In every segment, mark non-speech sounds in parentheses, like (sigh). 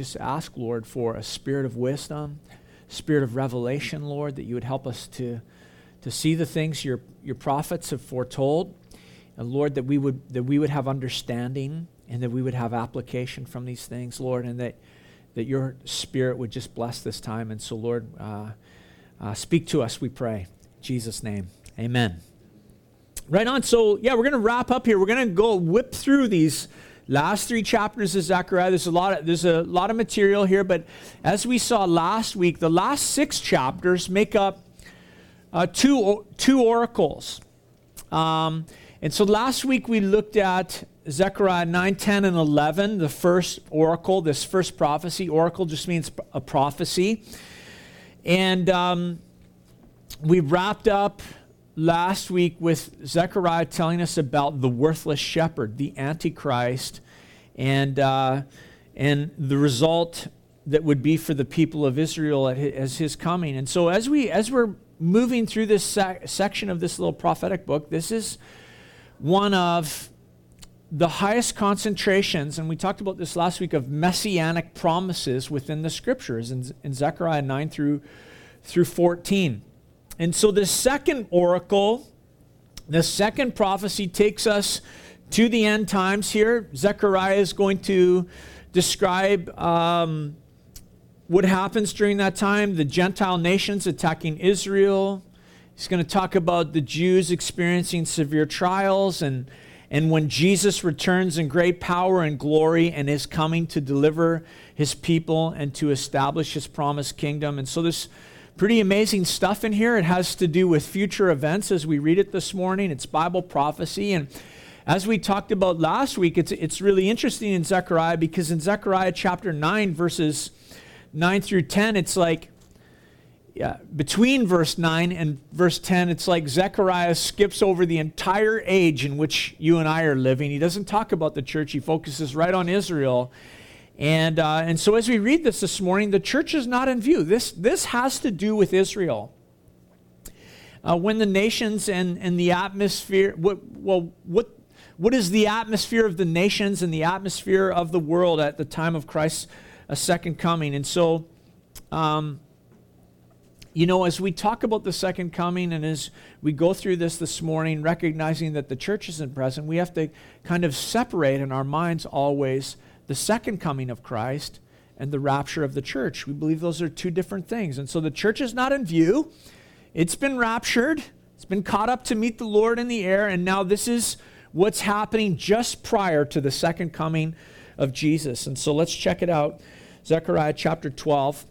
Just ask, Lord, for a spirit of wisdom, spirit of revelation, Lord, that you would help us to, to see the things your, your prophets have foretold. And Lord, that we would that we would have understanding and that we would have application from these things, Lord, and that that your spirit would just bless this time. And so, Lord, uh, uh, speak to us, we pray. In Jesus' name. Amen. Right on. So, yeah, we're going to wrap up here. We're going to go whip through these last three chapters of Zechariah. There's a lot of, there's a lot of material here, but as we saw last week, the last six chapters make up uh, two, two oracles. Um, and so last week we looked at Zechariah 9, 10, and 11, the first oracle, this first prophecy. Oracle just means a prophecy. And um, we wrapped up last week with Zechariah telling us about the worthless shepherd, the Antichrist, and, uh, and the result that would be for the people of Israel as his coming. And so as, we, as we're moving through this sec- section of this little prophetic book, this is one of the highest concentrations, and we talked about this last week, of messianic promises within the scriptures in, in Zechariah 9 through, through 14. And so the second oracle, the second prophecy takes us to the end times here. Zechariah is going to describe um, what happens during that time the Gentile nations attacking Israel. He's going to talk about the Jews experiencing severe trials and, and when Jesus returns in great power and glory and is coming to deliver his people and to establish his promised kingdom. And so this Pretty amazing stuff in here. It has to do with future events as we read it this morning. It's Bible prophecy. And as we talked about last week, it's, it's really interesting in Zechariah because in Zechariah chapter 9, verses 9 through 10, it's like yeah, between verse 9 and verse 10, it's like Zechariah skips over the entire age in which you and I are living. He doesn't talk about the church, he focuses right on Israel. And, uh, and so as we read this this morning, the church is not in view. This, this has to do with Israel. Uh, when the nations and, and the atmosphere, what, well, what, what is the atmosphere of the nations and the atmosphere of the world at the time of Christ's uh, second coming? And so, um, you know, as we talk about the second coming and as we go through this this morning, recognizing that the church isn't present, we have to kind of separate in our minds always the second coming of Christ and the rapture of the church. We believe those are two different things. And so the church is not in view. It's been raptured, it's been caught up to meet the Lord in the air, and now this is what's happening just prior to the second coming of Jesus. And so let's check it out. Zechariah chapter 12.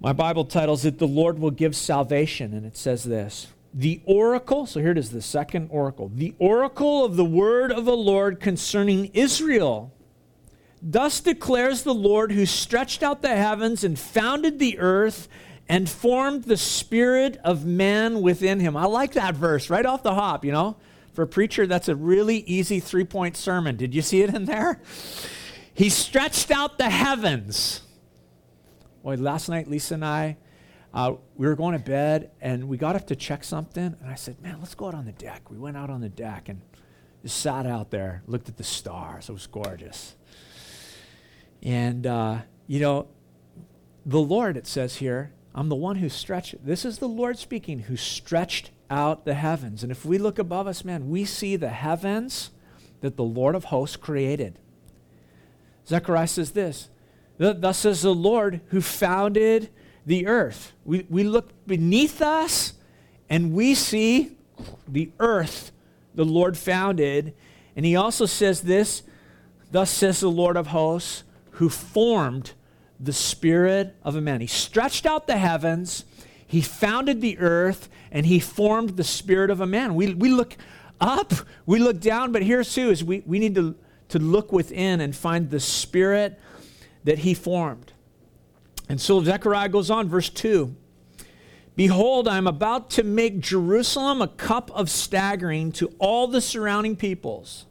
My Bible titles it, The Lord Will Give Salvation, and it says this The oracle, so here it is, the second oracle. The oracle of the word of the Lord concerning Israel Thus declares the Lord who stretched out the heavens and founded the earth and formed the spirit of man within him. I like that verse right off the hop, you know. For a preacher, that's a really easy three point sermon. Did you see it in there? He stretched out the heavens. Boy, last night, Lisa and I, uh, we were going to bed and we got up to check something. And I said, Man, let's go out on the deck. We went out on the deck and just sat out there, looked at the stars. It was gorgeous. And, uh, you know, the Lord, it says here, I'm the one who stretched. This is the Lord speaking, who stretched out the heavens. And if we look above us, man, we see the heavens that the Lord of hosts created. Zechariah says this Thus says the Lord who founded the earth. We, we look beneath us and we see the earth the Lord founded. And he also says this Thus says the Lord of hosts who formed the spirit of a man. He stretched out the heavens, he founded the earth, and he formed the spirit of a man. We, we look up, we look down, but here too is we, we need to, to look within and find the spirit that he formed. And so Zechariah goes on, verse 2. Behold, I am about to make Jerusalem a cup of staggering to all the surrounding peoples.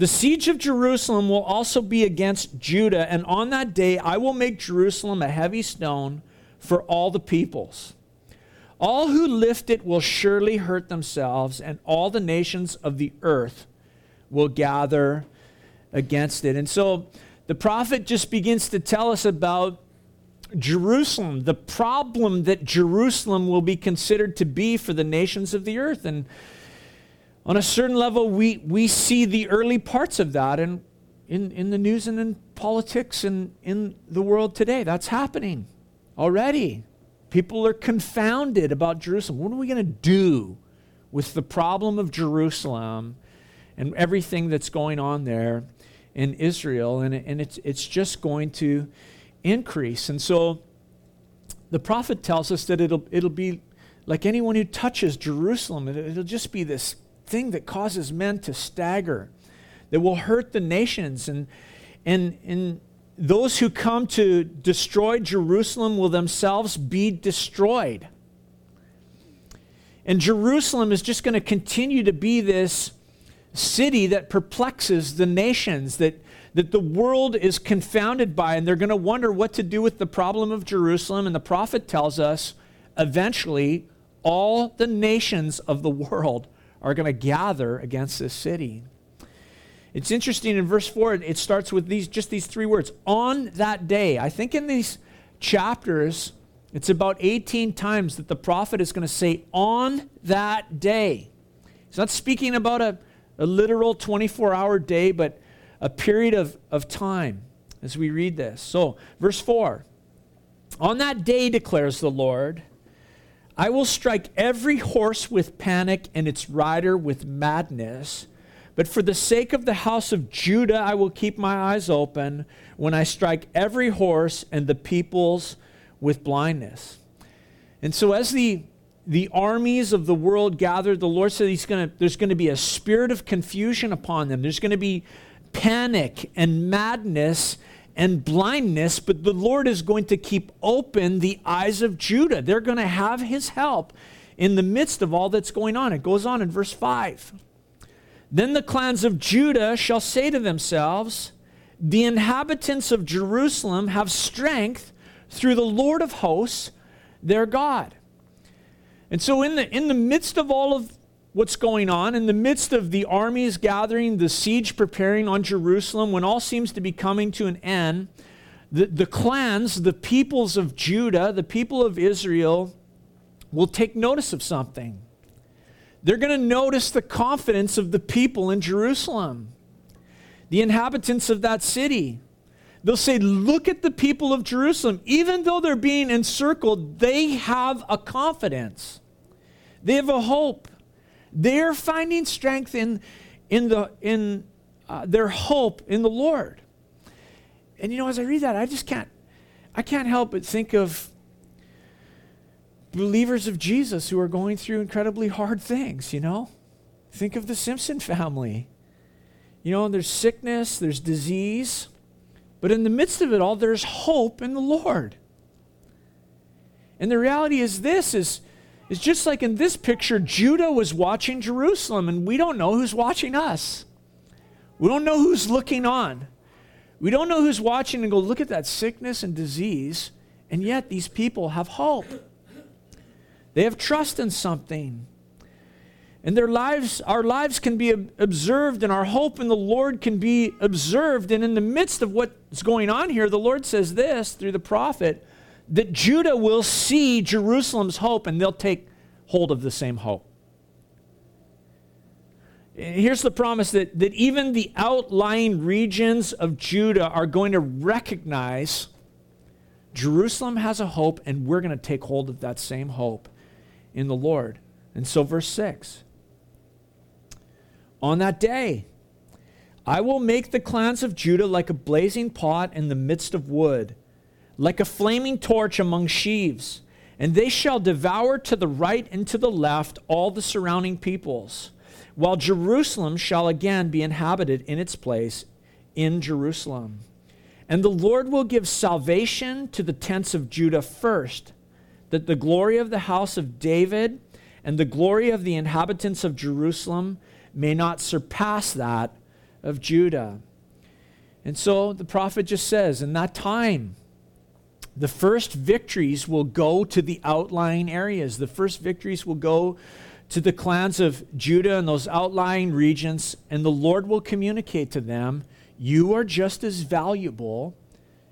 The siege of Jerusalem will also be against Judah, and on that day I will make Jerusalem a heavy stone for all the peoples. All who lift it will surely hurt themselves, and all the nations of the earth will gather against it. And so the prophet just begins to tell us about Jerusalem, the problem that Jerusalem will be considered to be for the nations of the earth. And on a certain level, we, we see the early parts of that in, in, in the news and in politics and in the world today. That's happening already. People are confounded about Jerusalem. What are we going to do with the problem of Jerusalem and everything that's going on there in Israel? And, and it's, it's just going to increase. And so the prophet tells us that it'll, it'll be like anyone who touches Jerusalem, it, it'll just be this thing that causes men to stagger, that will hurt the nations. And, and, and those who come to destroy Jerusalem will themselves be destroyed. And Jerusalem is just going to continue to be this city that perplexes the nations, that, that the world is confounded by, and they're going to wonder what to do with the problem of Jerusalem. And the prophet tells us eventually all the nations of the (laughs) world are going to gather against this city. It's interesting in verse 4, it starts with these just these three words on that day. I think in these chapters, it's about 18 times that the prophet is going to say on that day. He's not speaking about a, a literal 24 hour day, but a period of, of time as we read this. So, verse 4 On that day, declares the Lord, I will strike every horse with panic and its rider with madness but for the sake of the house of Judah, I will keep my eyes open when I strike every horse and the peoples with blindness. And so, as the, the armies of the world gather, the Lord said he's gonna, there's going to be a spirit of confusion upon them. There's going to be panic and madness and blindness, but the Lord is going to keep open the eyes of Judah. They're going to have his help in the midst of all that's going on. It goes on in verse 5. Then the clans of Judah shall say to themselves, The inhabitants of Jerusalem have strength through the Lord of hosts, their God. And so, in the, in the midst of all of what's going on, in the midst of the armies gathering, the siege preparing on Jerusalem, when all seems to be coming to an end, the, the clans, the peoples of Judah, the people of Israel, will take notice of something. They're going to notice the confidence of the people in Jerusalem, the inhabitants of that city. They'll say, Look at the people of Jerusalem. Even though they're being encircled, they have a confidence, they have a hope. They're finding strength in, in, the, in uh, their hope in the Lord. And you know, as I read that, I just can't, I can't help but think of believers of Jesus who are going through incredibly hard things, you know? Think of the Simpson family. You know, there's sickness, there's disease, but in the midst of it all, there's hope in the Lord. And the reality is this is, is just like in this picture, Judah was watching Jerusalem, and we don't know who's watching us. We don't know who's looking on. We don't know who's watching and go, look at that sickness and disease, and yet these people have hope. They have trust in something. And their lives, our lives can be observed, and our hope in the Lord can be observed. And in the midst of what's going on here, the Lord says this through the prophet that Judah will see Jerusalem's hope and they'll take hold of the same hope. Here's the promise that, that even the outlying regions of Judah are going to recognize Jerusalem has a hope, and we're going to take hold of that same hope in the Lord. And so, verse 6 On that day, I will make the clans of Judah like a blazing pot in the midst of wood, like a flaming torch among sheaves, and they shall devour to the right and to the left all the surrounding peoples, while Jerusalem shall again be inhabited in its place in Jerusalem. And the Lord will give salvation to the tents of Judah first that the glory of the house of David and the glory of the inhabitants of Jerusalem may not surpass that of Judah. And so the prophet just says, in that time, the first victories will go to the outlying areas. The first victories will go to the clans of Judah and those outlying regions, and the Lord will communicate to them, You are just as valuable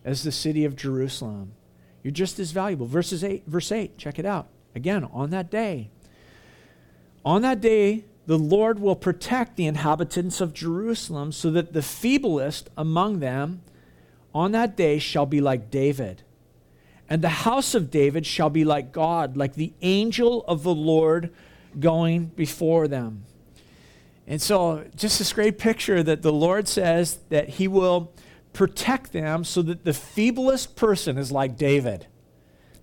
as the city of Jerusalem. You're just as valuable. Verses 8, verse 8, check it out. Again, on that day. On that day, the Lord will protect the inhabitants of Jerusalem so that the feeblest among them on that day shall be like David. And the house of David shall be like God, like the angel of the Lord going before them. And so, just this great picture that the Lord says that He will protect them so that the feeblest person is like David.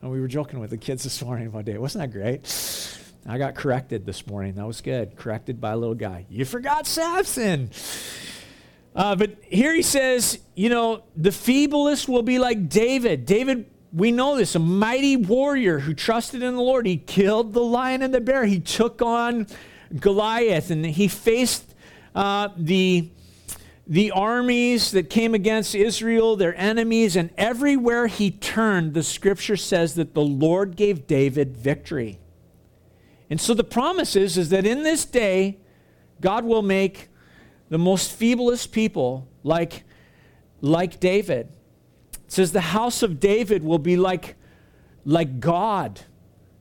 And we were joking with the kids this morning about David. Wasn't that great? I got corrected this morning. That was good. Corrected by a little guy. You forgot Samson. Uh, but here he says, you know, the feeblest will be like David. David, we know this, a mighty warrior who trusted in the Lord. He killed the lion and the bear. He took on Goliath and he faced uh, the the armies that came against Israel, their enemies, and everywhere he turned, the scripture says that the Lord gave David victory. And so the promise is, is that in this day, God will make the most feeblest people like, like David. It says the house of David will be like, like God.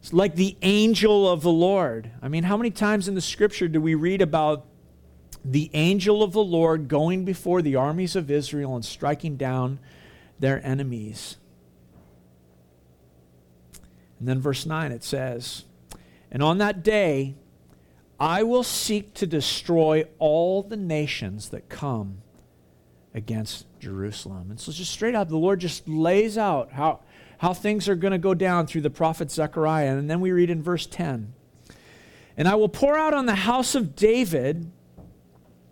It's like the angel of the Lord. I mean, how many times in the scripture do we read about the angel of the Lord going before the armies of Israel and striking down their enemies? And then verse 9 it says, And on that day, I will seek to destroy all the nations that come against Jerusalem. And so, just straight up, the Lord just lays out how, how things are going to go down through the prophet Zechariah. And then we read in verse 10 And I will pour out on the house of David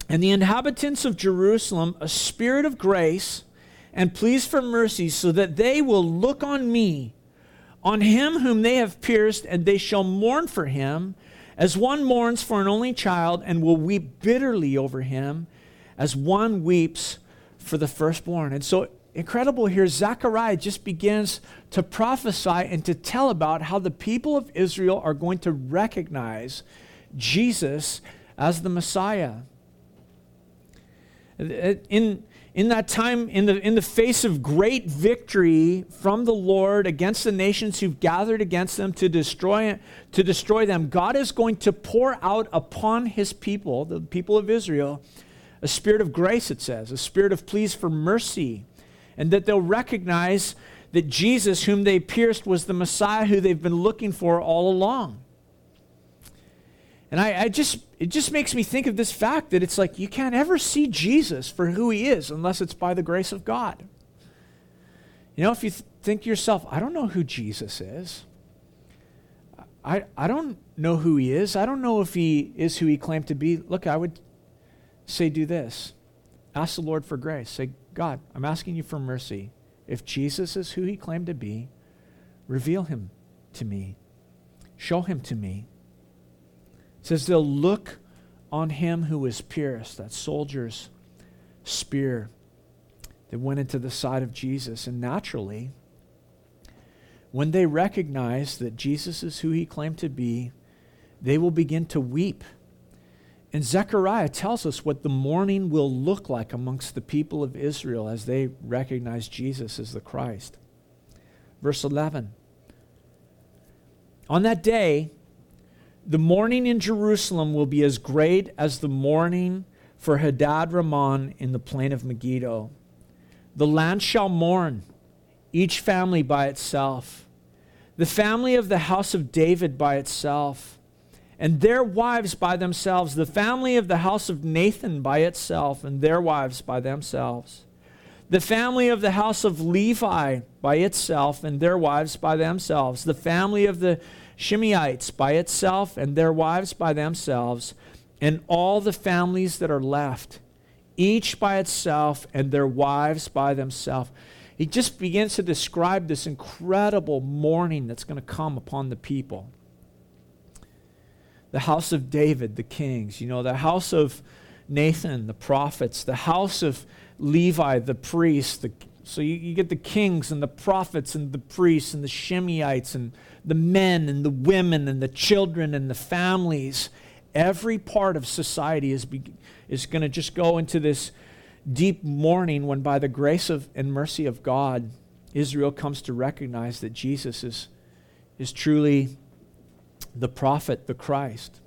and the inhabitants of Jerusalem a spirit of grace and pleas for mercy, so that they will look on me, on him whom they have pierced, and they shall mourn for him as one mourns for an only child and will weep bitterly over him, as one weeps for the firstborn. And so incredible here, Zechariah just begins to prophesy and to tell about how the people of Israel are going to recognize Jesus as the Messiah. In in that time, in the, in the face of great victory from the Lord against the nations who've gathered against them to destroy, to destroy them, God is going to pour out upon his people, the people of Israel, a spirit of grace, it says, a spirit of pleas for mercy, and that they'll recognize that Jesus, whom they pierced, was the Messiah who they've been looking for all along. And I, I, just, it just makes me think of this fact that it's like you can't ever see Jesus for who he is unless it's by the grace of God. You know, if you th- think to yourself, I don't know who Jesus is. I, I don't know who he is. I don't know if he is who he claimed to be. Look, I would say, do this ask the Lord for grace. Say, God, I'm asking you for mercy. If Jesus is who he claimed to be, reveal him to me, show him to me. It says they'll look on him who was pierced, that soldier's spear that went into the side of Jesus. And naturally, when they recognize that Jesus is who he claimed to be, they will begin to weep. And Zechariah tells us what the mourning will look like amongst the people of Israel as they recognize Jesus as the Christ. Verse 11 On that day, the mourning in Jerusalem will be as great as the mourning for Hadad Rimmon in the plain of Megiddo. The land shall mourn, each family by itself, the family of the house of David by itself, and their wives by themselves, the family of the house of Nathan by itself, and their wives by themselves, the family of the house of Levi by itself, and their wives by themselves, the family of the Shimeites by itself and their wives by themselves, and all the families that are left, each by itself and their wives by themselves. He just begins to describe this incredible mourning that's going to come upon the people. The house of David, the kings, you know, the house of Nathan, the prophets, the house of Levi, the priests. The, so you, you get the kings and the prophets and the priests and the Shimeites and the men and the women and the children and the families. Every part of society is, be, is going to just go into this, deep mourning when, by the grace of, and mercy of God, Israel comes to recognize that Jesus is, is truly the prophet, the Christ.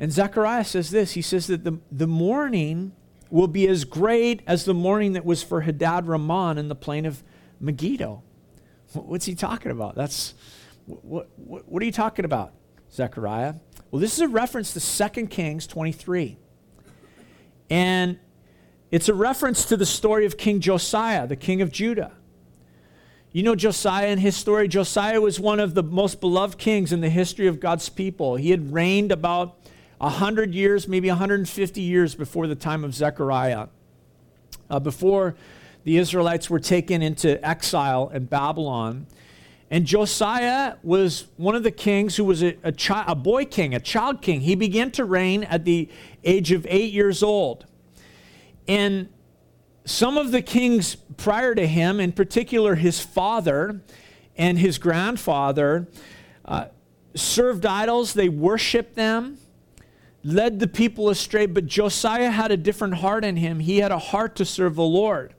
And Zechariah says this he says that the, the mourning will be as great as the mourning that was for Hadad Rimmon in the plain of Megiddo. What's he talking about? That's what, what, what are you talking about, Zechariah? Well, this is a reference to 2 Kings 23. And it's a reference to the story of King Josiah, the king of Judah. You know Josiah and his story. Josiah was one of the most beloved kings in the history of God's people. He had reigned about 100 years, maybe 150 years before the time of Zechariah, uh, before the Israelites were taken into exile in Babylon. And Josiah was one of the kings who was a, a, chi- a boy king, a child king. He began to reign at the age of eight years old. And some of the kings prior to him, in particular his father and his grandfather, uh, served idols, they worshiped them, led the people astray. But Josiah had a different heart in him. He had a heart to serve the Lord.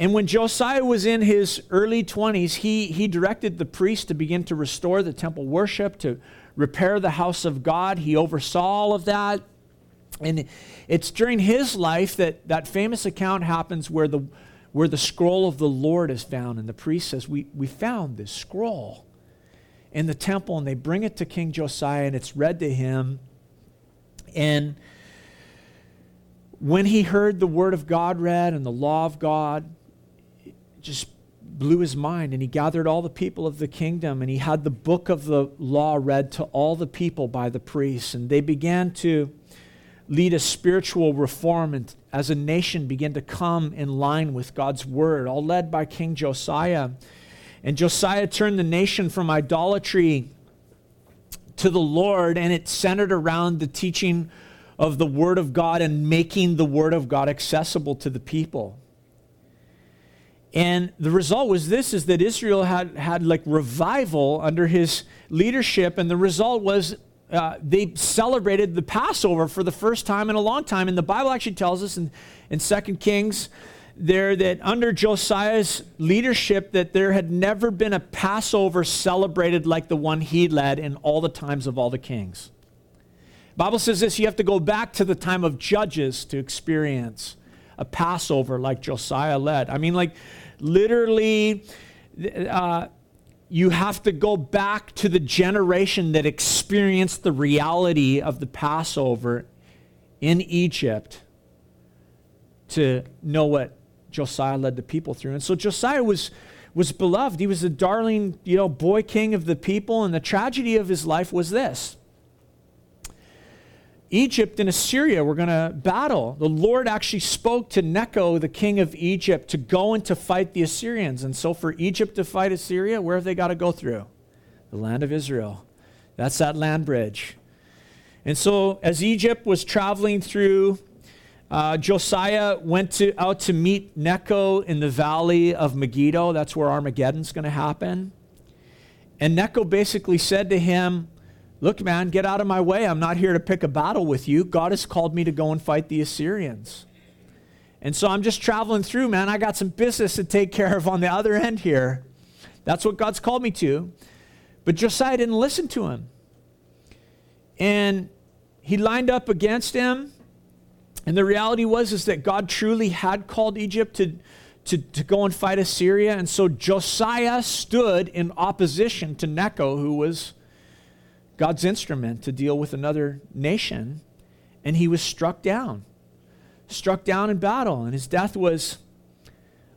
And when Josiah was in his early 20s, he, he directed the priests to begin to restore the temple worship, to repair the house of God. He oversaw all of that. And it's during his life that that famous account happens where the, where the scroll of the Lord is found. And the priest says, we, we found this scroll in the temple. And they bring it to King Josiah and it's read to him. And when he heard the word of God read and the law of God, it just blew his mind. And he gathered all the people of the kingdom and he had the book of the law read to all the people by the priests. And they began to lead a spiritual reform and as a nation begin to come in line with God's word, all led by King Josiah. And Josiah turned the nation from idolatry to the Lord, and it centered around the teaching of the Word of God and making the Word of God accessible to the people. And the result was this is that Israel had, had like revival under his leadership, and the result was uh, they celebrated the Passover for the first time in a long time. And the Bible actually tells us in, in 2 Kings there that under Josiah's leadership that there had never been a Passover celebrated like the one he led in all the times of all the kings. Bible says this, you have to go back to the time of Judges to experience a Passover like Josiah led. I mean, like literally, uh, you have to go back to the generation that experienced the reality of the Passover in Egypt to know what Josiah led the people through. And so Josiah was, was beloved. He was the darling, you know, boy king of the people. And the tragedy of his life was this Egypt and Assyria were going to battle. The Lord actually spoke to Necho, the king of Egypt, to go and to fight the Assyrians. And so, for Egypt to fight Assyria, where have they got to go through? The land of Israel. That's that land bridge. And so, as Egypt was traveling through, uh, Josiah went to, out to meet Necho in the valley of Megiddo. That's where Armageddon's going to happen. And Necho basically said to him, Look, man, get out of my way. I'm not here to pick a battle with you. God has called me to go and fight the Assyrians. And so I'm just traveling through, man. I got some business to take care of on the other end here. That's what God's called me to. But Josiah didn't listen to him. And he lined up against him. And the reality was is that God truly had called Egypt to, to, to go and fight Assyria. And so Josiah stood in opposition to Necho, who was God's instrument to deal with another nation, and he was struck down. Struck down in battle, and his death was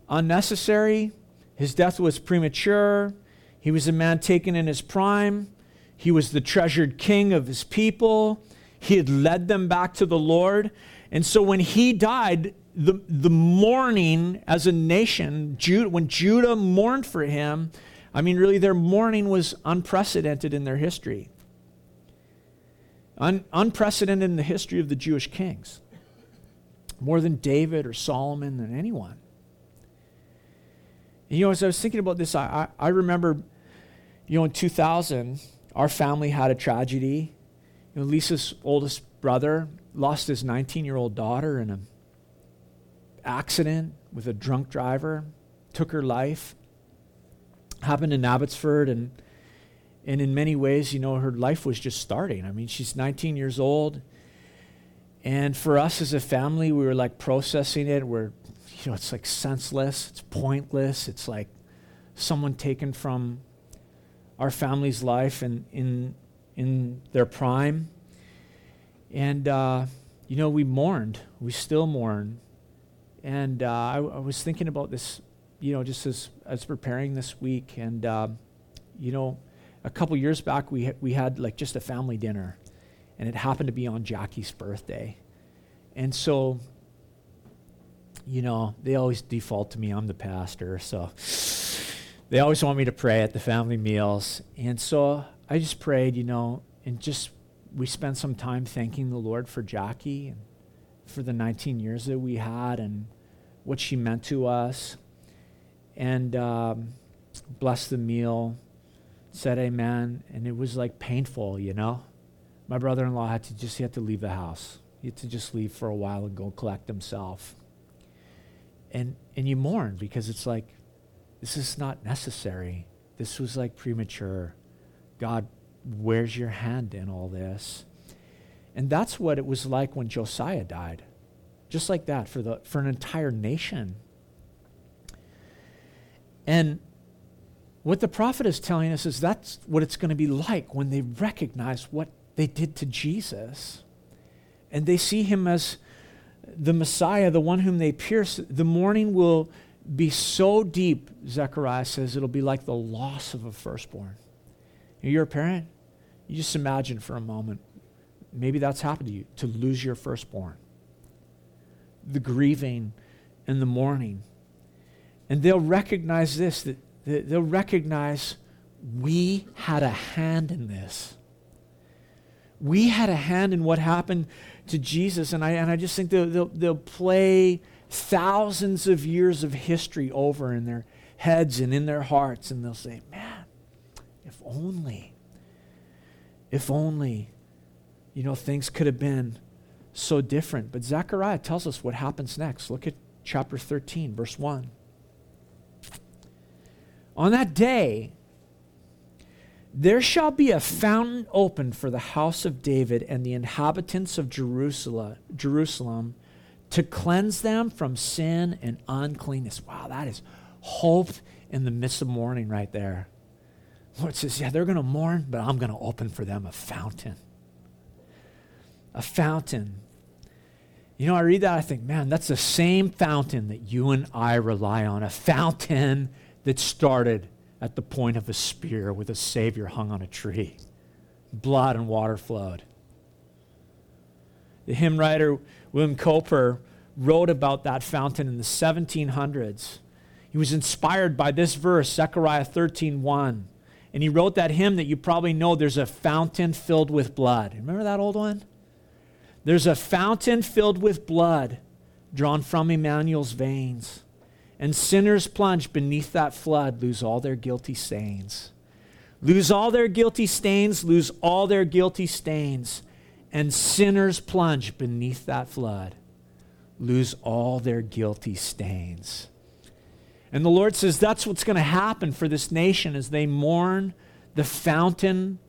unnecessary. His death was premature. He was a man taken in his prime. He was the treasured king of his people. He had led them back to the Lord. And so when he died, the, the mourning as a nation, Judah, when Judah mourned for him, I mean, really, their mourning was unprecedented in their history. Un- unprecedented in the history of the Jewish kings. More than David or Solomon than anyone. And, you know, as I was thinking about this, I, I, I remember, you know, in 2000, our family had a tragedy. You know, Lisa's oldest brother lost his 19 year old daughter in a accident with a drunk driver, took her life. Happened in Abbotsford, and and in many ways, you know, her life was just starting. I mean, she's 19 years old, and for us as a family, we were like processing it. We're, you know, it's like senseless, it's pointless, it's like someone taken from our family's life and in in their prime. And uh, you know, we mourned. We still mourn. And uh, was thinking about this, you know, just as as preparing this week. And uh, you know, a couple years back, we we had like just a family dinner, and it happened to be on Jackie's birthday. And so, you know, they always default to me. I'm the pastor, so they always want me to pray at the family meals. And so I just prayed, you know, and just we spent some time thanking the Lord for Jackie and for the 19 years that we had and what she meant to us. And um, the meal, said amen, and it was like painful, you know. My brother-in-law had to just he had to leave the house. He had to just leave for a while and go collect himself. And and you mourn because it's like this is not necessary. This was like premature. God, where's your hand in all this? And that's what it was like when Josiah died. Just like that for, the, for an entire nation. And what the prophet is telling us is that's what it's going to be like when they recognize what they did to Jesus. And they see him as the Messiah, the one whom they pierced. The mourning will be so deep, Zechariah says, it'll be like the loss of a firstborn. You're a parent? You just imagine for a moment, maybe that's happened to you, to lose your firstborn. The grieving and the mourning. And they'll recognize this, that they'll recognize we had a hand in this. We had a hand in what happened to Jesus. And I, and I just think they'll, they'll, they'll play thousands of years of history over in their heads and in their hearts, and they'll say, Man, if only, if only, you know, things could have been so different. But Zechariah tells us what happens next. Look at chapter 13, verse 1. On that day, there shall be a fountain opened for the house of David and the inhabitants of Jerusalem, Jerusalem to cleanse them from sin and uncleanness. Wow, that is hope in the midst of mourning right there. Lord says, Yeah, they're going to mourn, but I'm going to open for them a fountain. A fountain. You know, I read that, I think, man, that's the same fountain that you and I rely on. A fountain that started at the point of a spear with a Savior hung on a tree. Blood and water flowed. The hymn writer William Cowper wrote about that fountain in the 1700s. He was inspired by this verse, Zechariah 13:1. And he wrote that hymn that you probably know, There's a fountain filled with blood. Remember that old one? There's a fountain filled with blood drawn from Emmanuel's veins. And sinners plunge beneath that flood lose all their guilty stains. Lose all their guilty stains, lose all their guilty stains and sinners plunge beneath that flood, lose all their guilty stains. And the Lord says that's what's going to happen for this nation as they mourn the fountain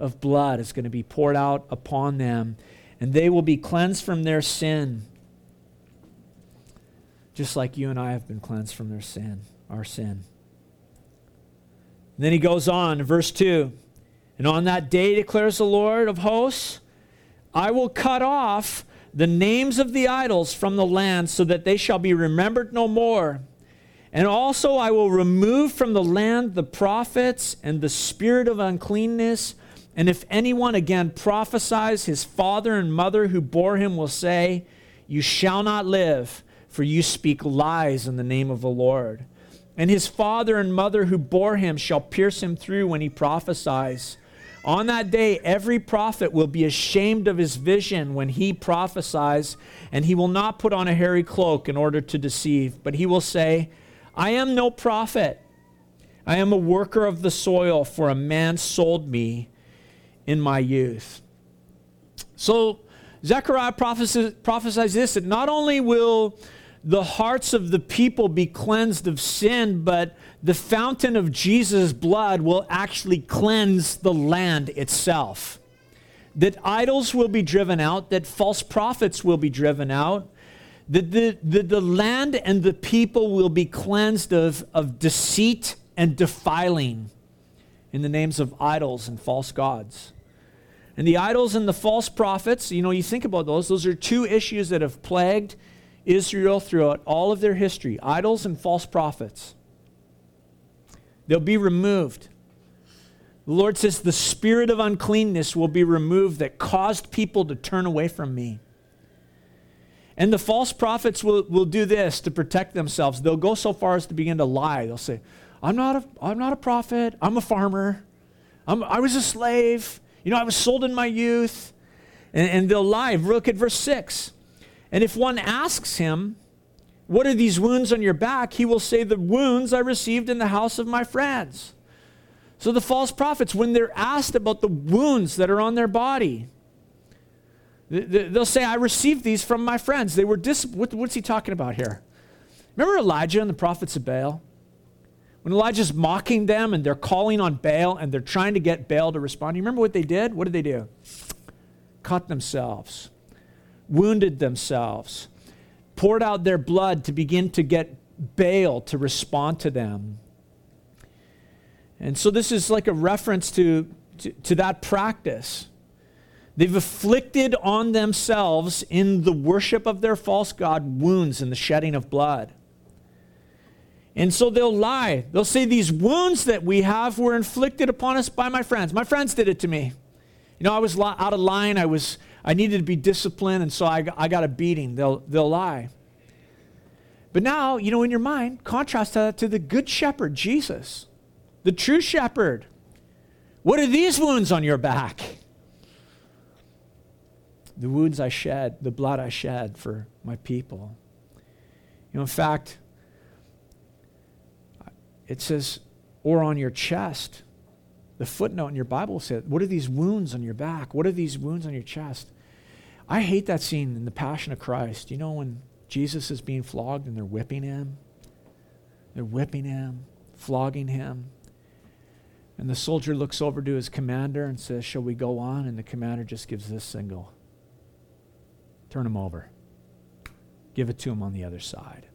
of blood is going to be poured out upon them, and they will be cleansed from their sin, just like you and I have been cleansed from their sin, our sin. And then he goes on, verse 2 And on that day declares the Lord of hosts, I will cut off the names of the idols from the land so that they shall be remembered no more. And also I will remove from the land the prophets and the spirit of uncleanness. And if anyone again prophesies, his father and mother who bore him will say, You shall not live, for you speak lies in the name of the Lord. And his father and mother who bore him shall pierce him through when he prophesies. On that day, every prophet will be ashamed of his vision when he prophesies, and he will not put on a hairy cloak in order to deceive, but he will say, I am no prophet. I am a worker of the soil, for a man sold me in my youth. So, Zechariah prophesies, prophesies this that not only will the hearts of the people be cleansed of sin, but the fountain of Jesus' blood will actually cleanse the land itself. That idols will be driven out, that false prophets will be driven out, that the, the, the land and the people will be cleansed of, of deceit and defiling in the names of idols and false gods. And the idols and the false prophets, you know, you think about those, those are two issues that have plagued Israel throughout all of their history idols and false prophets. They'll be removed. The Lord says, The spirit of uncleanness will be removed that caused people to turn away from me. And the false prophets will, will do this to protect themselves. They'll go so far as to begin to lie. They'll say, I'm not a, I'm not a prophet. I'm a farmer. I'm, I was a slave. You know, I was sold in my youth. And, and they'll lie. Look at verse 6. And if one asks him, What are these wounds on your back? he will say, The wounds I received in the house of my friends. So the false prophets, when they're asked about the wounds that are on their body, they'll say, I received these from my friends. They were dis- what's he talking about here? Remember Elijah and the prophets of Baal? When Elijah's mocking them and they're calling on Baal and they're trying to get Baal to respond, you remember what they did? What did they do? Cut themselves, wounded themselves, poured out their blood to begin to get Baal to respond to them. And so this is like a reference to, to, to that practice. They've afflicted on themselves in the worship of their false God wounds and the shedding of blood. And so they'll lie. They'll say, These wounds that we have were inflicted upon us by my friends. My friends did it to me. You know, I was out of line. I, was, I needed to be disciplined, and so I, I got a beating. They'll, they'll lie. But now, you know, in your mind, contrast that to the good shepherd, Jesus, the true shepherd. What are these wounds on your back? The wounds I shed, the blood I shed for my people. You know, in fact, it says, or on your chest. The footnote in your Bible said, What are these wounds on your back? What are these wounds on your chest? I hate that scene in the Passion of Christ. You know, when Jesus is being flogged and they're whipping him? They're whipping him, flogging him. And the soldier looks over to his commander and says, Shall we go on? And the commander just gives this single Turn him over. Give it to him on the other side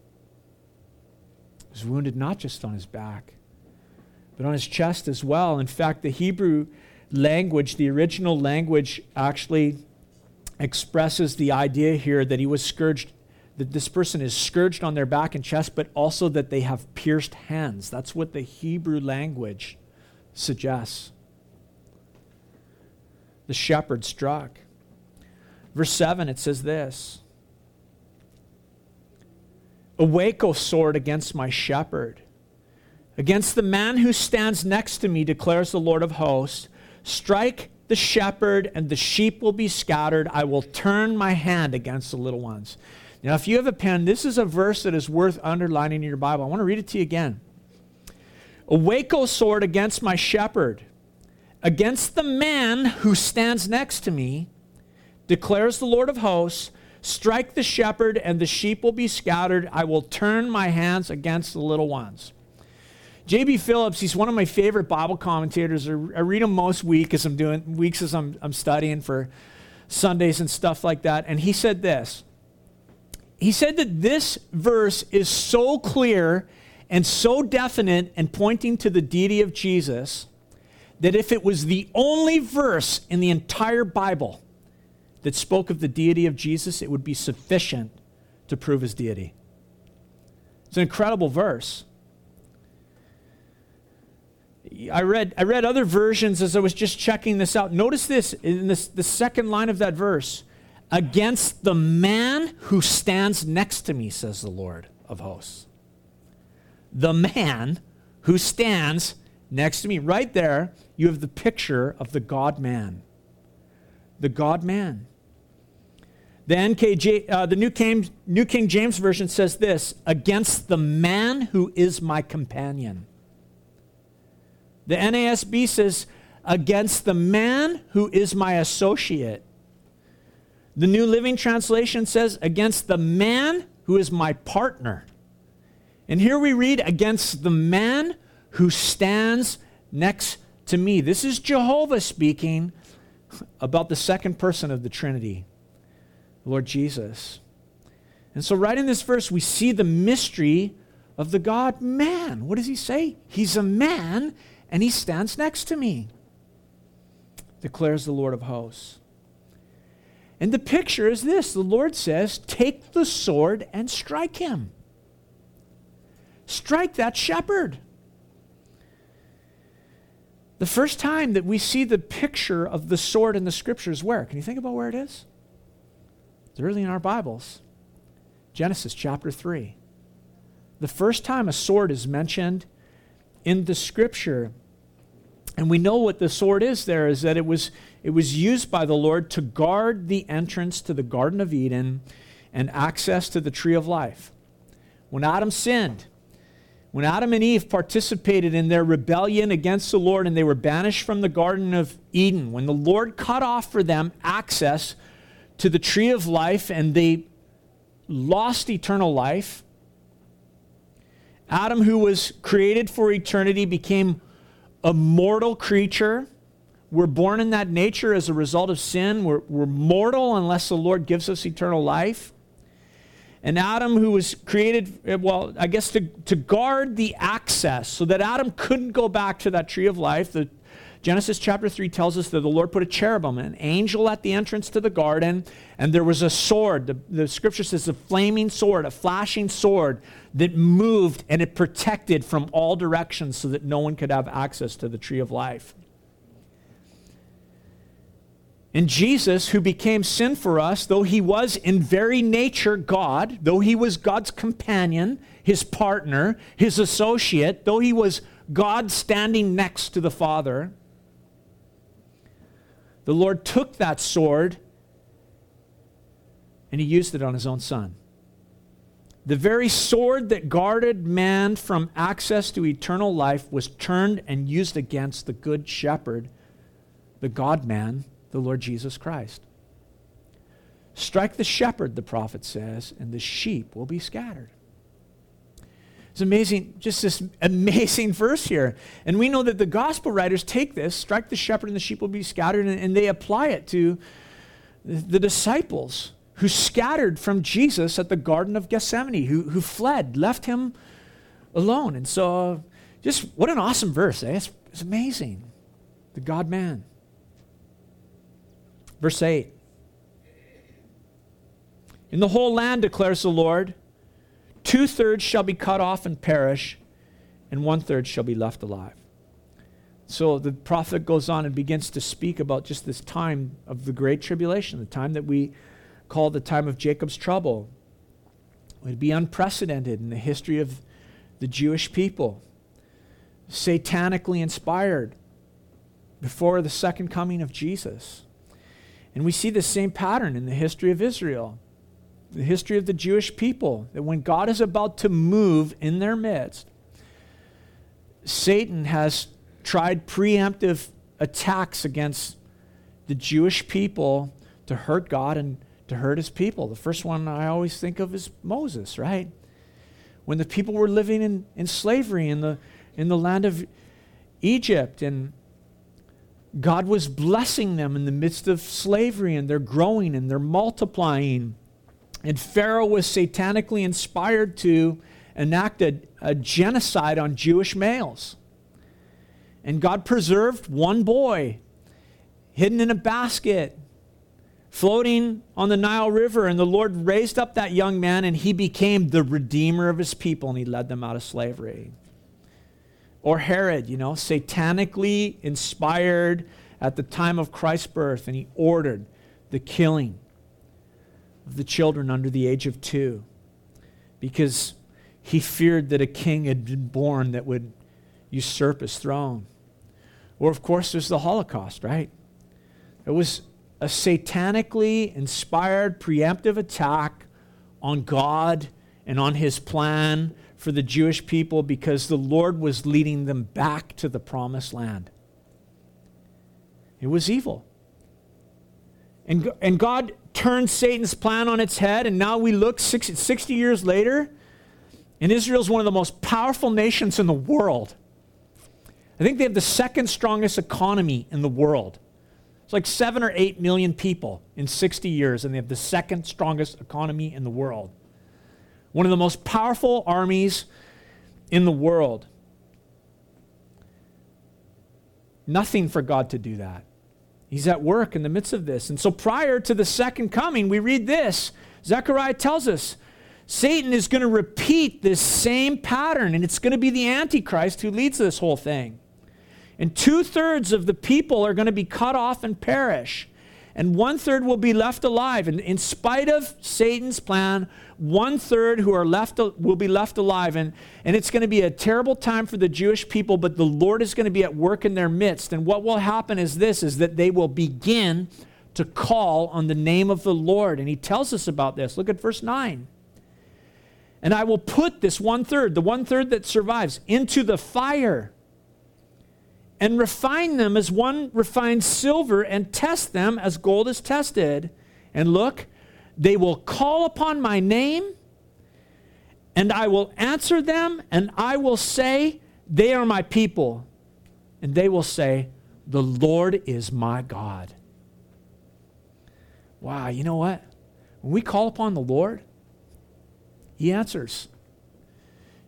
was wounded not just on his back, but on his chest as well. In fact, the Hebrew language, the original language, actually expresses the idea here that he was scourged, that this person is scourged on their back and chest, but also that they have pierced hands. That's what the Hebrew language suggests. The shepherd struck. Verse 7, it says this Awake, O sword, against my shepherd. Against the man who stands next to me, declares the Lord of hosts. Strike the shepherd, and the sheep will be scattered. I will turn my hand against the little ones. Now, if you have a pen, this is a verse that is worth underlining in your Bible. I want to read it to you again. Awake, O sword, against my shepherd, against the man who stands next to me, declares the Lord of hosts. Strike the shepherd, and the sheep will be scattered. I will turn my hands against the little ones. J.B. Phillips, he's one of my favorite Bible commentators. I read him most week as I'm doing weeks as I'm, I'm studying for Sundays and stuff like that. And he said this. He said that this verse is so clear and so definite and pointing to the deity of Jesus that if it was the only verse in the entire Bible that spoke of the deity of Jesus, it would be sufficient to prove his deity. It's an incredible verse. I read, I read other versions as I was just checking this out. Notice this in this, the second line of that verse against the man who stands next to me, says the Lord of hosts. The man who stands next to me. Right there, you have the picture of the God man. The God man. The, NKJ, uh, the New King, New King James Version says this against the man who is my companion. The NASB says, against the man who is my associate. The New Living Translation says, against the man who is my partner. And here we read against the man who stands next to me. This is Jehovah speaking about the second person of the Trinity, Lord Jesus. And so, right in this verse, we see the mystery of the God man. What does he say? He's a man and he stands next to me, declares the Lord of hosts. And the picture is this the Lord says, Take the sword and strike him. Strike that shepherd. The first time that we see the picture of the sword in the scriptures, where? Can you think about where it is? It's early in our Bibles. Genesis chapter 3. The first time a sword is mentioned in the scripture, and we know what the sword is there, is that it was, it was used by the Lord to guard the entrance to the Garden of Eden and access to the tree of life. When Adam sinned, when Adam and Eve participated in their rebellion against the Lord and they were banished from the Garden of Eden, when the Lord cut off for them access to the tree of life and they lost eternal life, Adam, who was created for eternity, became a mortal creature. We're born in that nature as a result of sin. We're, we're mortal unless the Lord gives us eternal life. And Adam, who was created, eh, well, I guess to, to guard the access so that Adam couldn't go back to that tree of life. The, Genesis chapter 3 tells us that the Lord put a cherubim, an angel at the entrance to the garden, and there was a sword. The, the scripture says a flaming sword, a flashing sword that moved and it protected from all directions so that no one could have access to the tree of life. And Jesus, who became sin for us, though he was in very nature God, though he was God's companion, his partner, his associate, though he was God standing next to the Father, the Lord took that sword and he used it on his own son. The very sword that guarded man from access to eternal life was turned and used against the good shepherd, the God man the Lord Jesus Christ. Strike the shepherd, the prophet says, and the sheep will be scattered. It's amazing, just this amazing (laughs) verse here. And we know that the gospel writers take this, strike the shepherd and the sheep will be scattered, and, and they apply it to the disciples who scattered from Jesus at the Garden of Gethsemane, who, who fled, left him alone. And so, just what an awesome verse, eh? It's, it's amazing. The God man. Verse 8 In the whole land, declares the Lord, two thirds shall be cut off and perish, and one third shall be left alive. So the prophet goes on and begins to speak about just this time of the great tribulation, the time that we call the time of Jacob's trouble. It would be unprecedented in the history of the Jewish people, satanically inspired before the second coming of Jesus. And we see the same pattern in the history of Israel, the history of the Jewish people, that when God is about to move in their midst, Satan has tried preemptive attacks against the Jewish people to hurt God and to hurt his people. The first one I always think of is Moses, right? When the people were living in, in slavery in the, in the land of Egypt and God was blessing them in the midst of slavery, and they're growing and they're multiplying. And Pharaoh was satanically inspired to enact a, a genocide on Jewish males. And God preserved one boy hidden in a basket, floating on the Nile River. And the Lord raised up that young man, and he became the redeemer of his people, and he led them out of slavery. Or Herod, you know, satanically inspired at the time of Christ's birth, and he ordered the killing of the children under the age of two because he feared that a king had been born that would usurp his throne. Or, of course, there's the Holocaust, right? It was a satanically inspired preemptive attack on God and on his plan for the Jewish people because the Lord was leading them back to the promised land. It was evil. And, and God turned Satan's plan on its head, and now we look 60, 60 years later, and Israel's one of the most powerful nations in the world. I think they have the second strongest economy in the world. It's like seven or eight million people in 60 years, and they have the second strongest economy in the world. One of the most powerful armies in the world. Nothing for God to do that. He's at work in the midst of this. And so prior to the second coming, we read this. Zechariah tells us Satan is going to repeat this same pattern, and it's going to be the Antichrist who leads this whole thing. And two thirds of the people are going to be cut off and perish and one third will be left alive. And in spite of Satan's plan, one third who are left will be left alive. And, and it's going to be a terrible time for the Jewish people, but the Lord is going to be at work in their midst. And what will happen is this is that they will begin to call on the name of the Lord. And he tells us about this. Look at verse 9. And I will put this one third, the one third that survives, into the fire and refine them as one refines silver and test them as gold is tested. And look, they will call upon my name, and I will answer them, and I will say, They are my people. And they will say, The Lord is my God. Wow, you know what? When we call upon the Lord, He answers.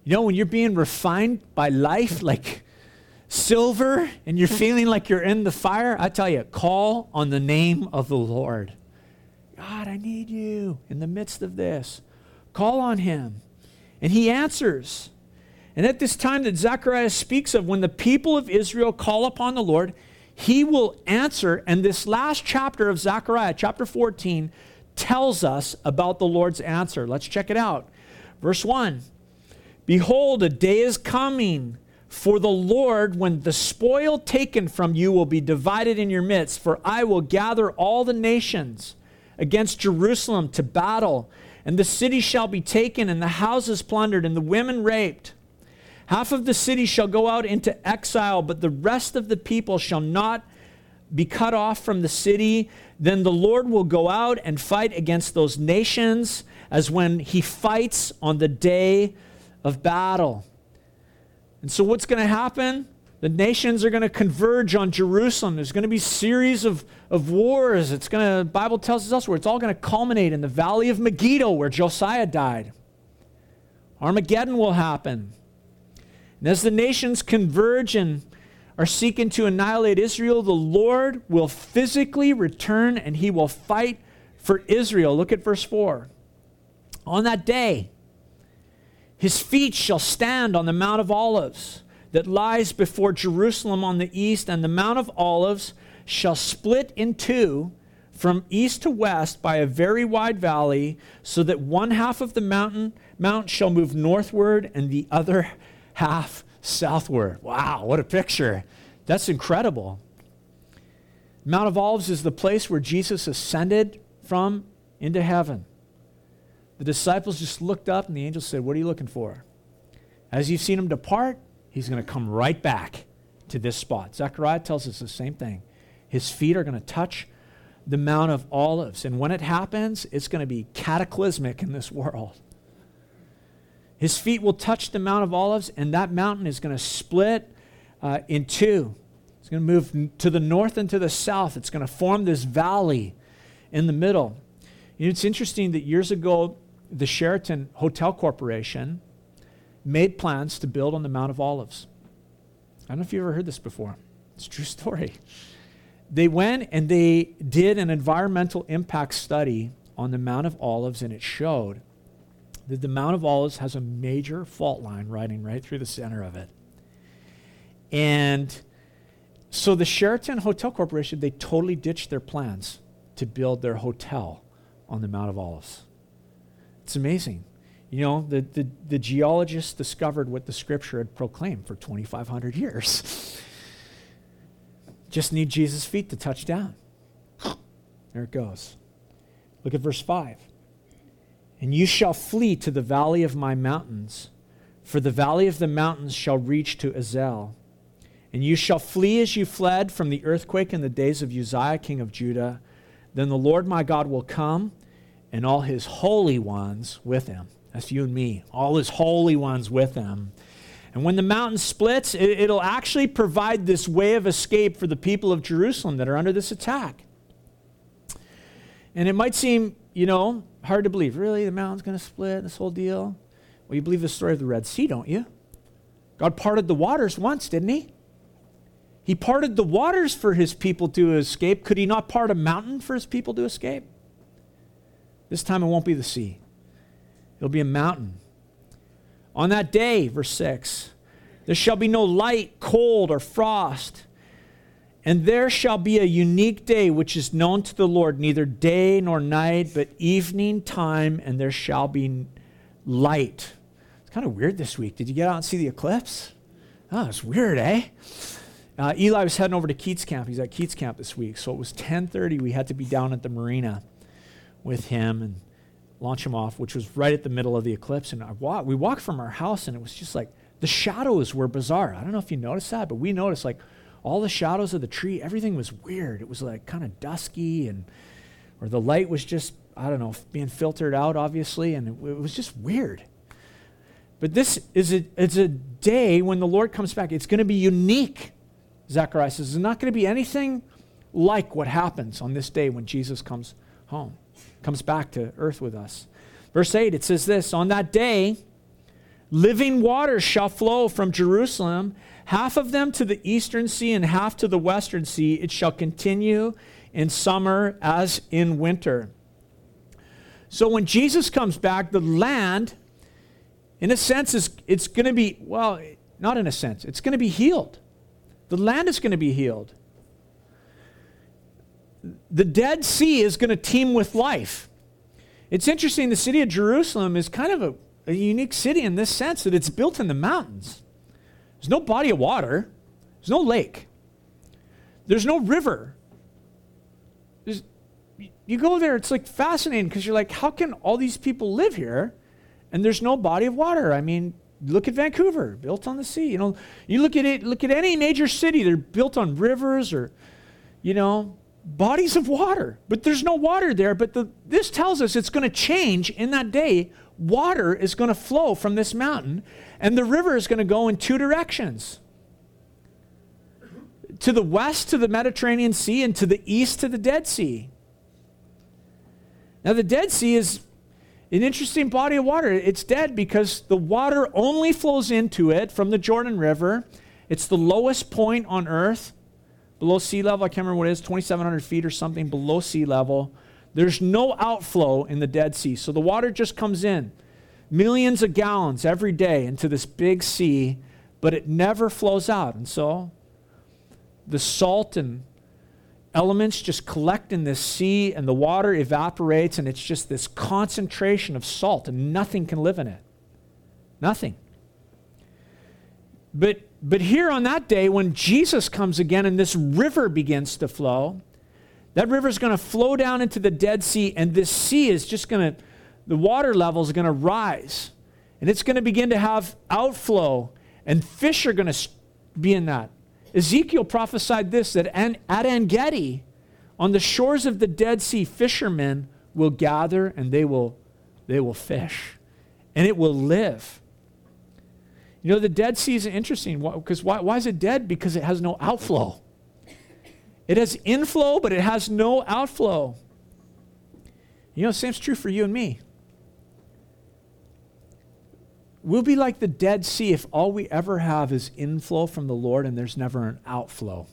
You know, when you're being refined by life, (laughs) like silver and you're feeling like you're in the fire, I tell you, call on the name of the Lord. God, I need you in the midst of this. Call on him. And he answers. And at this time that Zechariah speaks of, when the people of Israel call upon the Lord, he will answer. And this last chapter of Zechariah, chapter 14, tells us about the Lord's answer. Let's check it out. Verse 1 Behold, a day is coming for the Lord, when the spoil taken from you will be divided in your midst, for I will gather all the nations against Jerusalem to battle, and the city shall be taken, and the houses plundered, and the women raped. Half of the city shall go out into exile, but the rest of the people shall not be cut off from the city. Then the Lord will go out and fight against those nations as when he fights on the day of battle. And so what's going to happen? The nations are going to converge on Jerusalem. There's going to be series of, of wars. It's going to, Bible tells us elsewhere, it's all going to culminate in the valley of Megiddo where Josiah died. Armageddon will happen. And as the nations converge and are seeking to annihilate Israel, the Lord will physically return and he will fight for Israel. Look at verse 4. On that day, his feet shall stand on the Mount of Olives that lies before Jerusalem on the east, and the Mount of Olives shall split in two from east to west by a very wide valley, so that one half of the mountain mount shall move northward and the other half southward. Wow, what a picture! That's incredible. Mount of Olives is the place where Jesus ascended from into heaven. The disciples just looked up, and the angel said, What are you looking for? As you've seen him depart, he's going to come right back to this spot. Zechariah tells us the same thing. His feet are going to touch the Mount of Olives. And when it happens, it's going to be cataclysmic in this world. His feet will touch the Mount of Olives, and that mountain is going to split uh, in two. It's going to move to the north and to the south. It's going to form this valley in the middle. Know, it's interesting that years ago, the Sheraton Hotel Corporation made plans to build on the Mount of Olives. I don't know if you've ever heard this before. It's a true story. They went and they did an environmental impact study on the Mount of Olives, and it showed that the Mount of Olives has a major fault line running right through the center of it. And so the Sheraton Hotel Corporation, they totally ditched their plans to build their hotel on the Mount of Olives. It's amazing. You know, the, the, the geologists discovered what the scripture had proclaimed for 2,500 years. Just need Jesus' feet to touch down. There it goes. Look at verse 5. And you shall flee to the valley of my mountains, for the valley of the mountains shall reach to Azel. And you shall flee as you fled from the earthquake in the days of Uzziah, king of Judah then the Lord my God will come and all his holy ones with him. That's you and me, all his holy ones with him. And when the mountain splits, it, will actually provide this way of escape for the people of Jerusalem that are under this attack. And it might seem, you know, hard to believe. Really? The mountain's going to split, this whole deal? Well, you believe the story of the Red Sea, don't you? God parted the waters once, didn't he? He parted the waters for his people to escape. Could he not part a mountain for his people to escape? This time it won't be the sea, it'll be a mountain. On that day, verse 6, there shall be no light, cold, or frost. And there shall be a unique day which is known to the Lord, neither day nor night, but evening time, and there shall be light. It's kind of weird this week. Did you get out and see the eclipse? Oh, it's weird, eh? Uh, Eli was heading over to Keats Camp. He's at Keats Camp this week, so it was 10:30. We had to be down at the marina with him and launch him off, which was right at the middle of the eclipse. And I walk, we walked from our house, and it was just like the shadows were bizarre. I don't know if you noticed that, but we noticed like all the shadows of the tree, everything was weird. It was like kind of dusky, and or the light was just I don't know being filtered out, obviously, and it, it was just weird. But this is a, it's a day when the Lord comes back. It's going to be unique. Zechariah says, "It's not going to be anything like what happens on this day when Jesus comes home." Comes back to earth with us. Verse 8, it says this On that day, living waters shall flow from Jerusalem, half of them to the eastern sea and half to the western sea. It shall continue in summer as in winter. So when Jesus comes back, the land, in a sense, is it's going to be, well, not in a sense, it's going to be healed. The land is going to be healed the Dead Sea is going to teem with life. It's interesting, the city of Jerusalem is kind of a, a, unique city in this sense that it's built in the mountains. There's no body of water, there's no lake, there's no river. There's, you go there, it's like fascinating because you're like, how can all these people live here and there's no body of water? I mean, look at Vancouver, built on the sea. You know, you look at it, look at any major city, they're built on rivers or, you know, bodies of water, but there's no water there. But the, this tells us it's going to change in that day. Water is going to flow from this mountain, and the river is going to go in two directions to the west to the Mediterranean Sea, and to the east to the Dead Sea. Now, the Dead Sea is an interesting body of water. It's dead because the water only flows into it from the Jordan River. It's the lowest point on earth below sea level. I can't remember what it is, 2,700 feet or something below sea level. There's no outflow in the Dead Sea. So the water just comes in, millions of gallons every day into this big sea, but it never flows out. And so the salt and elements just collect in this sea, and the water evaporates, and it's just this concentration of salt, and nothing can live in it. Nothing. But but here on that day, when Jesus comes again and this river begins to flow, that river is going to flow down into the Dead Sea, and this sea is just going to, the water level is going to rise. And it's going to begin to have outflow, and fish are going to be in that. Ezekiel prophesied this that at En Gedi, on the shores of the Dead Sea, fishermen will gather and they will, they will fish, and it will live. You know, the Dead Sea is interesting because why, why is it dead? Because it has no outflow. It has inflow, but it has no outflow. You know, same's true for you and me. We'll be like the Dead Sea if all we ever have is inflow from the Lord and there's never an outflow.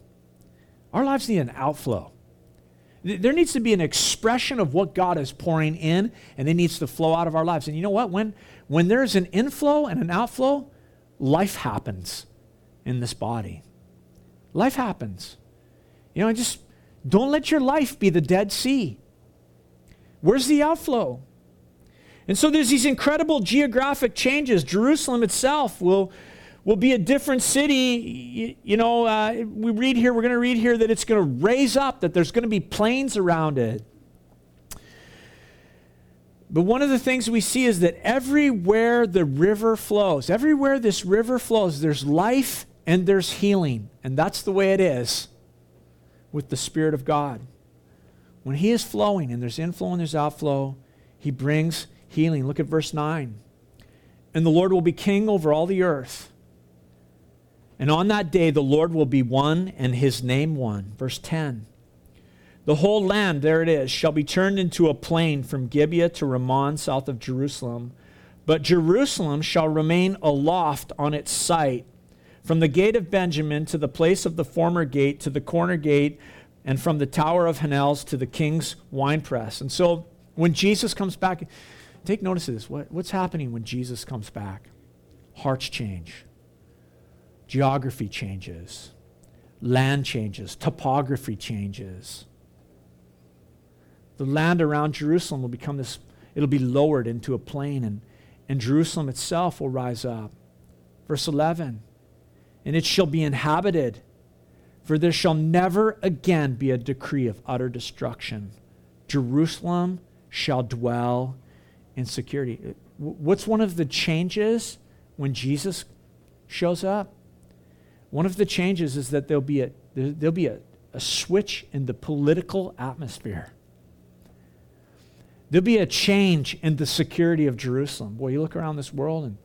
Our lives need an outflow. There needs to be an expression of what God is pouring in, and it needs to flow out of our lives. And you know what? When, when there's an inflow and an outflow, life happens in this body. Life happens. You know, just don't let your life be the Dead Sea. Where's the outflow? And so there's these incredible geographic changes. Jerusalem itself will, will be a different city. You, you know, uh, we read here, we're going to read here that it's going to raise up, that there's going to be plains around it. But one of the things we see is that everywhere the river flows, everywhere this river flows, there's life and there's healing. And that's the way it is with the Spirit of God. when He is flowing and there's inflow and there's outflow, He brings healing. Look at verse 9. And the Lord will be king over all the earth. And on that day, the Lord will be one and his name one. Verse 10. The whole land, there it is, shall be turned into a plain from Gibeah to Rimmon, south of Jerusalem. But Jerusalem shall remain aloft on its site, from the gate of Benjamin to the place of the former gate to the corner gate, and from the tower of Hanels to the king's winepress. And so when Jesus comes back, take notice of this. What, what's happening when Jesus comes back? Hearts change, geography changes, land changes, topography changes the land around Jerusalem will become this, it'll be lowered into a plain, and, and Jerusalem itself will rise up. Verse 11, and it shall be inhabited, for there shall never again be a decree of utter destruction. Jerusalem shall dwell in security. What's one of the changes when Jesus shows up? One of the changes is that there'll be a, there'll be a, a switch in the political atmosphere. There'll be a change in the security of Jerusalem. Boy, you look around this world and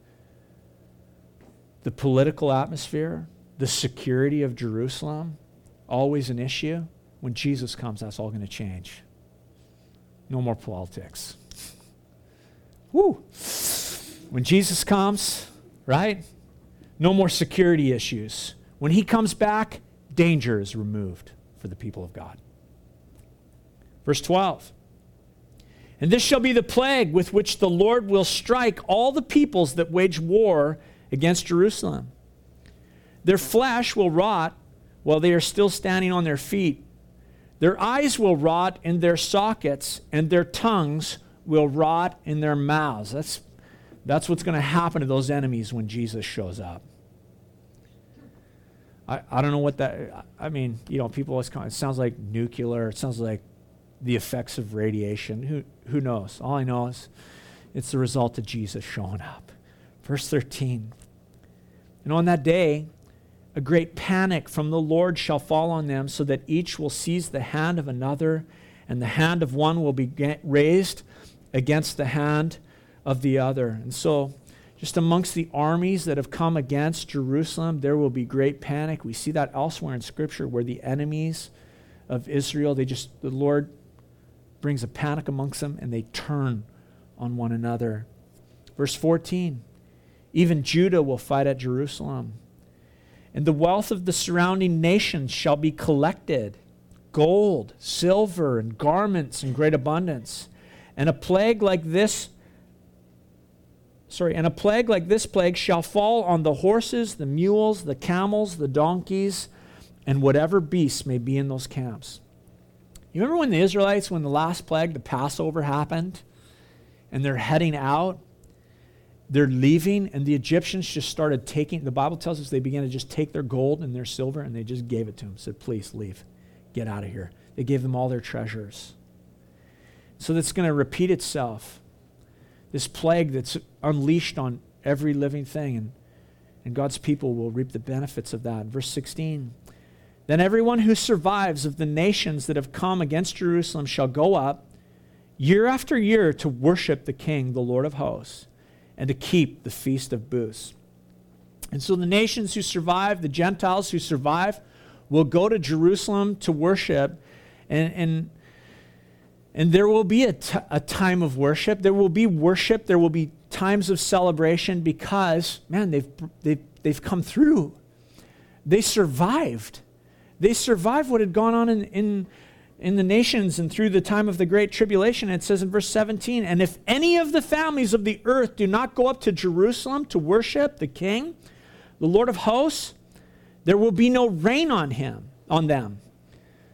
the political atmosphere, the security of Jerusalem, always an issue. When Jesus comes, that's all going to change. No more politics. Woo! When Jesus comes, right? No more security issues. When he comes back, danger is removed for the people of God. Verse 12. And this shall be the plague with which the Lord will strike all the peoples that wage war against Jerusalem. Their flesh will rot while they are still standing on their feet. Their eyes will rot in their sockets, and their tongues will rot in their mouths. That's, that's what's going to happen to those enemies when Jesus shows up. I, I don't know what that, I mean, you know, people always, it sounds like nuclear, it sounds like the effects of radiation. Who, who knows? All I know is it's the result of Jesus showing up. Verse 13. And on that day, a great panic from the Lord shall fall on them, so that each will seize the hand of another, and the hand of one will be raised against the hand of the other. And so, just amongst the armies that have come against Jerusalem, there will be great panic. We see that elsewhere in Scripture where the enemies of Israel, they just, the Lord brings a panic amongst them, and they turn on one another. Verse 14 Even Judah will fight at Jerusalem, and the wealth of the surrounding nations shall be collected gold, silver, and garments in great abundance. And a plague like this sorry, and a plague like this plague shall fall on the horses, the mules, the camels, the donkeys, and whatever beasts may be in those camps. You remember when the Israelites, when the last plague, the Passover happened, and they're heading out? They're leaving, and the Egyptians just started taking, the Bible tells us they began to just take their gold and their silver, and they just gave it to them. Said, please leave. Get out of here. They gave them all their treasures. So that's going to repeat itself. This plague that's unleashed on every living thing, and, and God's people will reap the benefits of that. Verse 16. Then everyone who survives of the nations that have come against Jerusalem shall go up year after year to worship the King, the Lord of hosts, and to keep the feast of booths. And so the nations who survive, the Gentiles who survive, will go to Jerusalem to worship. And, and, and there will be a, t- a time of worship. There will be worship. There will be times of celebration because, man, they've, they've, they've come through. They survived. They survived what had gone on in, in, in the nations and through the time of the Great Tribulation. It says in verse 17, And if any of the families of the earth do not go up to Jerusalem to worship the King, the Lord of hosts, there will be no rain on him, on them.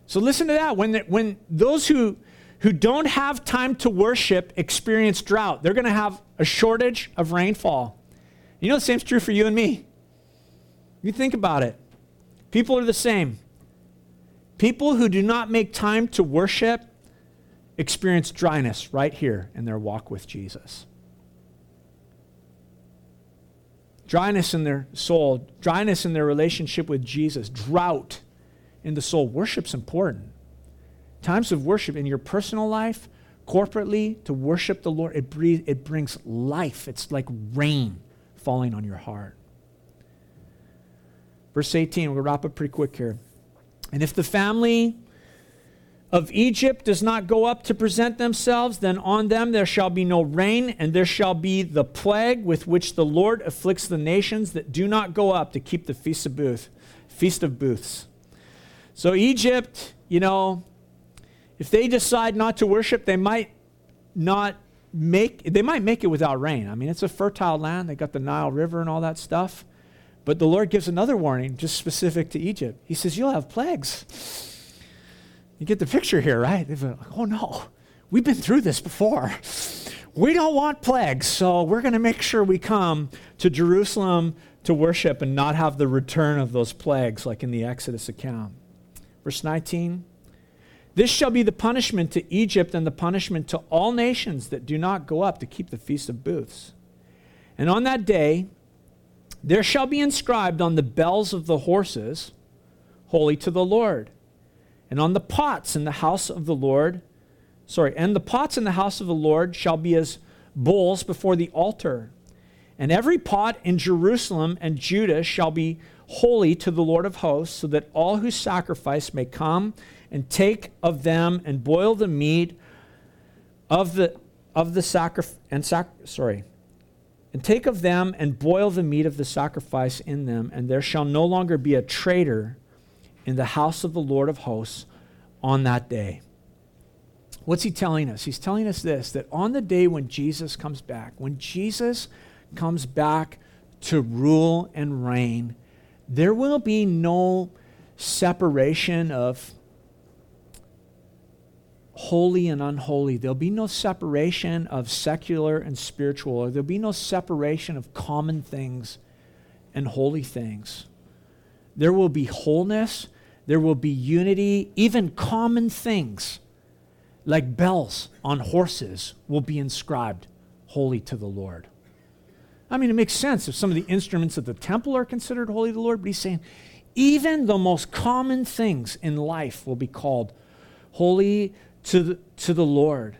So listen to that. When, the, when those who, who don't have time to worship experience drought, they're going to have a shortage of rainfall. You know the same's true for you and me. You think about it. People are the same. People who do not make time to worship experience dryness right here in their walk with Jesus. Dryness in their soul, dryness in their relationship with Jesus, drought in the soul. Worship's important. times of worship in your personal life, corporately, to worship the Lord, it, it brings life. It's like rain falling on your heart. Verse 18, we'll wrap up pretty quick here. And if the family of Egypt does not go up to present themselves, then on them there shall be no rain, and there shall be the plague with which the Lord afflicts the nations that do not go up to keep the feast of booth, feast of booths. So Egypt, you know, if they decide not to worship, they might not make they might make it without rain. I mean, it's a fertile land. They got the Nile River and all that stuff. But the Lord gives another warning just specific to Egypt. He says, You'll have plagues. You get the picture here, right? Like, oh no, we've been through this before. We don't want plagues, so we're going to make sure we come to Jerusalem to worship and not have the return of those plagues like in the Exodus account. Verse 19 This shall be the punishment to Egypt and the punishment to all nations that do not go up to keep the Feast of Booths. And on that day, there shall be inscribed on the bells of the horses, Holy to the Lord. And on the pots in the house of the Lord, sorry, and the pots in the house of the Lord shall be as bowls before the altar. And every pot in Jerusalem and Judah shall be holy to the Lord of hosts, so that all who sacrifice may come and take of them and boil the meat of the of the sacrifice and sac- sorry and take of them and boil the meat of the sacrifice in them, and there shall no longer be a traitor in the house of the Lord of hosts on that day. What's he telling us? He's telling us this that on the day when Jesus comes back, when Jesus comes back to rule and reign, there will be no separation of holy and unholy. There'll be no separation of secular and spiritual, or there'll be no separation of common things and holy things. There will be wholeness, there will be unity, even common things like bells on horses will be inscribed holy to the Lord. I mean, it makes sense if some of the instruments of the temple are considered holy to the Lord, but he's saying even the most common things in life will be called holy to the, to the Lord.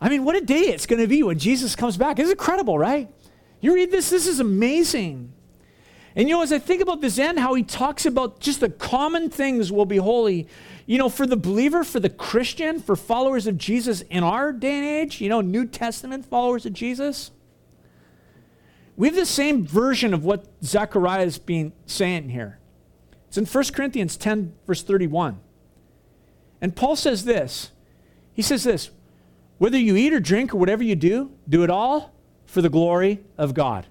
I mean, what a day it's going to be when Jesus comes back. It's incredible, right? You read this, this is amazing. And you know, as I think about this end, how he talks about just the common things will be holy, you know, for the believer, for the Christian, for followers of Jesus in our day and age, you know, New Testament followers of Jesus, we have the same version of what Zechariah is being saying here. It's in 1 Corinthians 10, verse 31. And Paul says this he says this whether you eat or drink or whatever you do, do it all for the glory of God.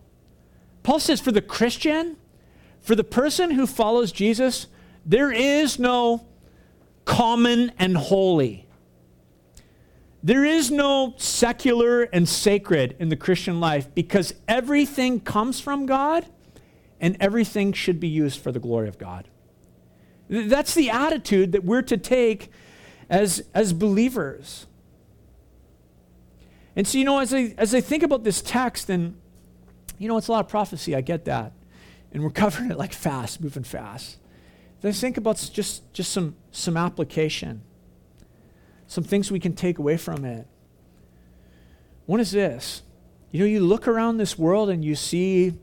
Paul says for the Christian, for the person who follows Jesus, there is no common and holy. There is no secular and sacred in the Christian life because everything comes from God and everything should be used for the glory of God. That's the attitude that we're to take as, as believers. And so, you know, as I, as I think about this text, and, you know, it's a lot of prophecy, I get that. And we're (laughs) covering it like fast, moving fast. Then I think about just, just some, some application, some things we can take away from it. One is this you know, you look around this world and you see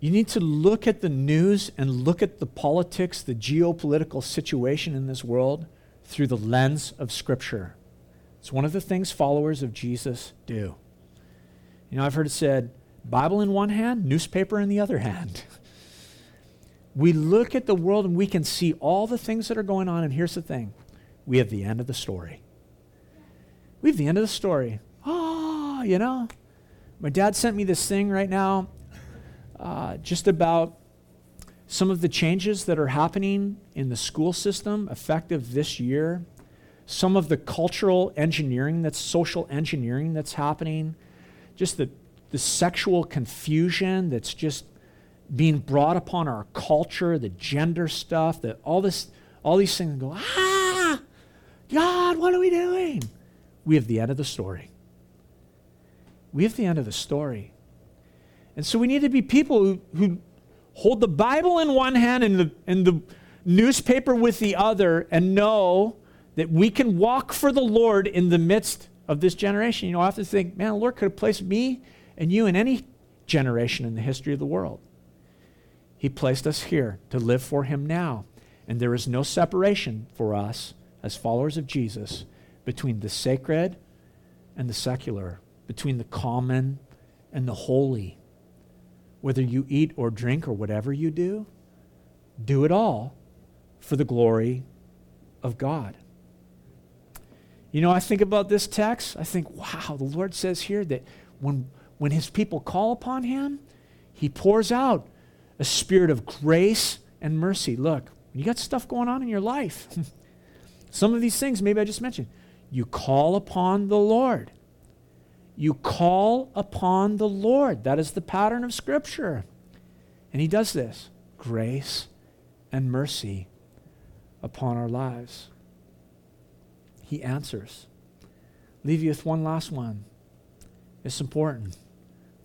you need to look at the news and look at the politics, the geopolitical situation in this world through the lens of Scripture. It's one of the things followers of Jesus do. You know, I've heard it said Bible in one hand, newspaper in the other hand. (laughs) we look at the world and we can see all the things that are going on, and here's the thing we have the end of the story. We have the end of the story. Oh, (gasps) you know, my dad sent me this thing right now uh, just about some of the changes that are happening in the school system effective this year, some of the cultural engineering that's social engineering that's happening, just the, the sexual confusion that's just being brought upon our culture, the gender stuff, that all this, all these things go, ah, God, what are we doing? We have the end of the story. We have the end of the story. And so we need to be people who, who hold the Bible in one hand and the, and the newspaper with the other and know that we can walk for the Lord in the midst of this generation. You know, I often think, man, the Lord could have placed me and you in any generation in the history of the world. He placed us here to live for Him now. And there is no separation for us as followers of Jesus between the sacred and the secular, between the common and the holy. Whether you eat or drink or whatever you do, do it all for the glory of God. You know, I think about this text, I think, wow, the Lord says here that when, when his people call upon him, he pours out a spirit of grace and mercy. Look, you got stuff going on in your life. (laughs) Some of these things, maybe I just mentioned, you call upon the Lord. You call upon the Lord. That is the pattern of Scripture. And he does this grace and mercy upon our lives. He answers. Leave you with one last one. It's important.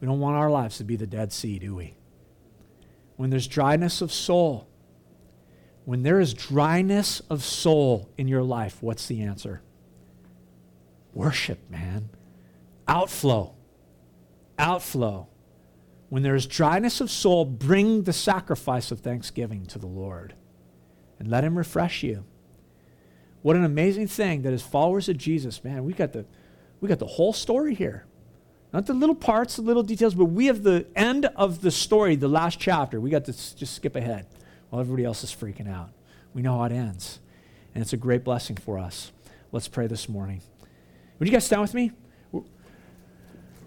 We don't want our lives to be the Dead Sea, do we? When there's dryness of soul, when there is dryness of soul in your life, what's the answer? Worship, man. Outflow. Outflow. When there is dryness of soul, bring the sacrifice of thanksgiving to the Lord and let Him refresh you. What an amazing thing that as followers of Jesus, man, we got the, we got the whole story here. Not the little parts, the little details, but we have the end of the story, the last chapter. We got to just skip ahead while everybody else is freaking out. We know how it ends. And it's a great blessing for us. Let's pray this morning. Would you guys stand with me?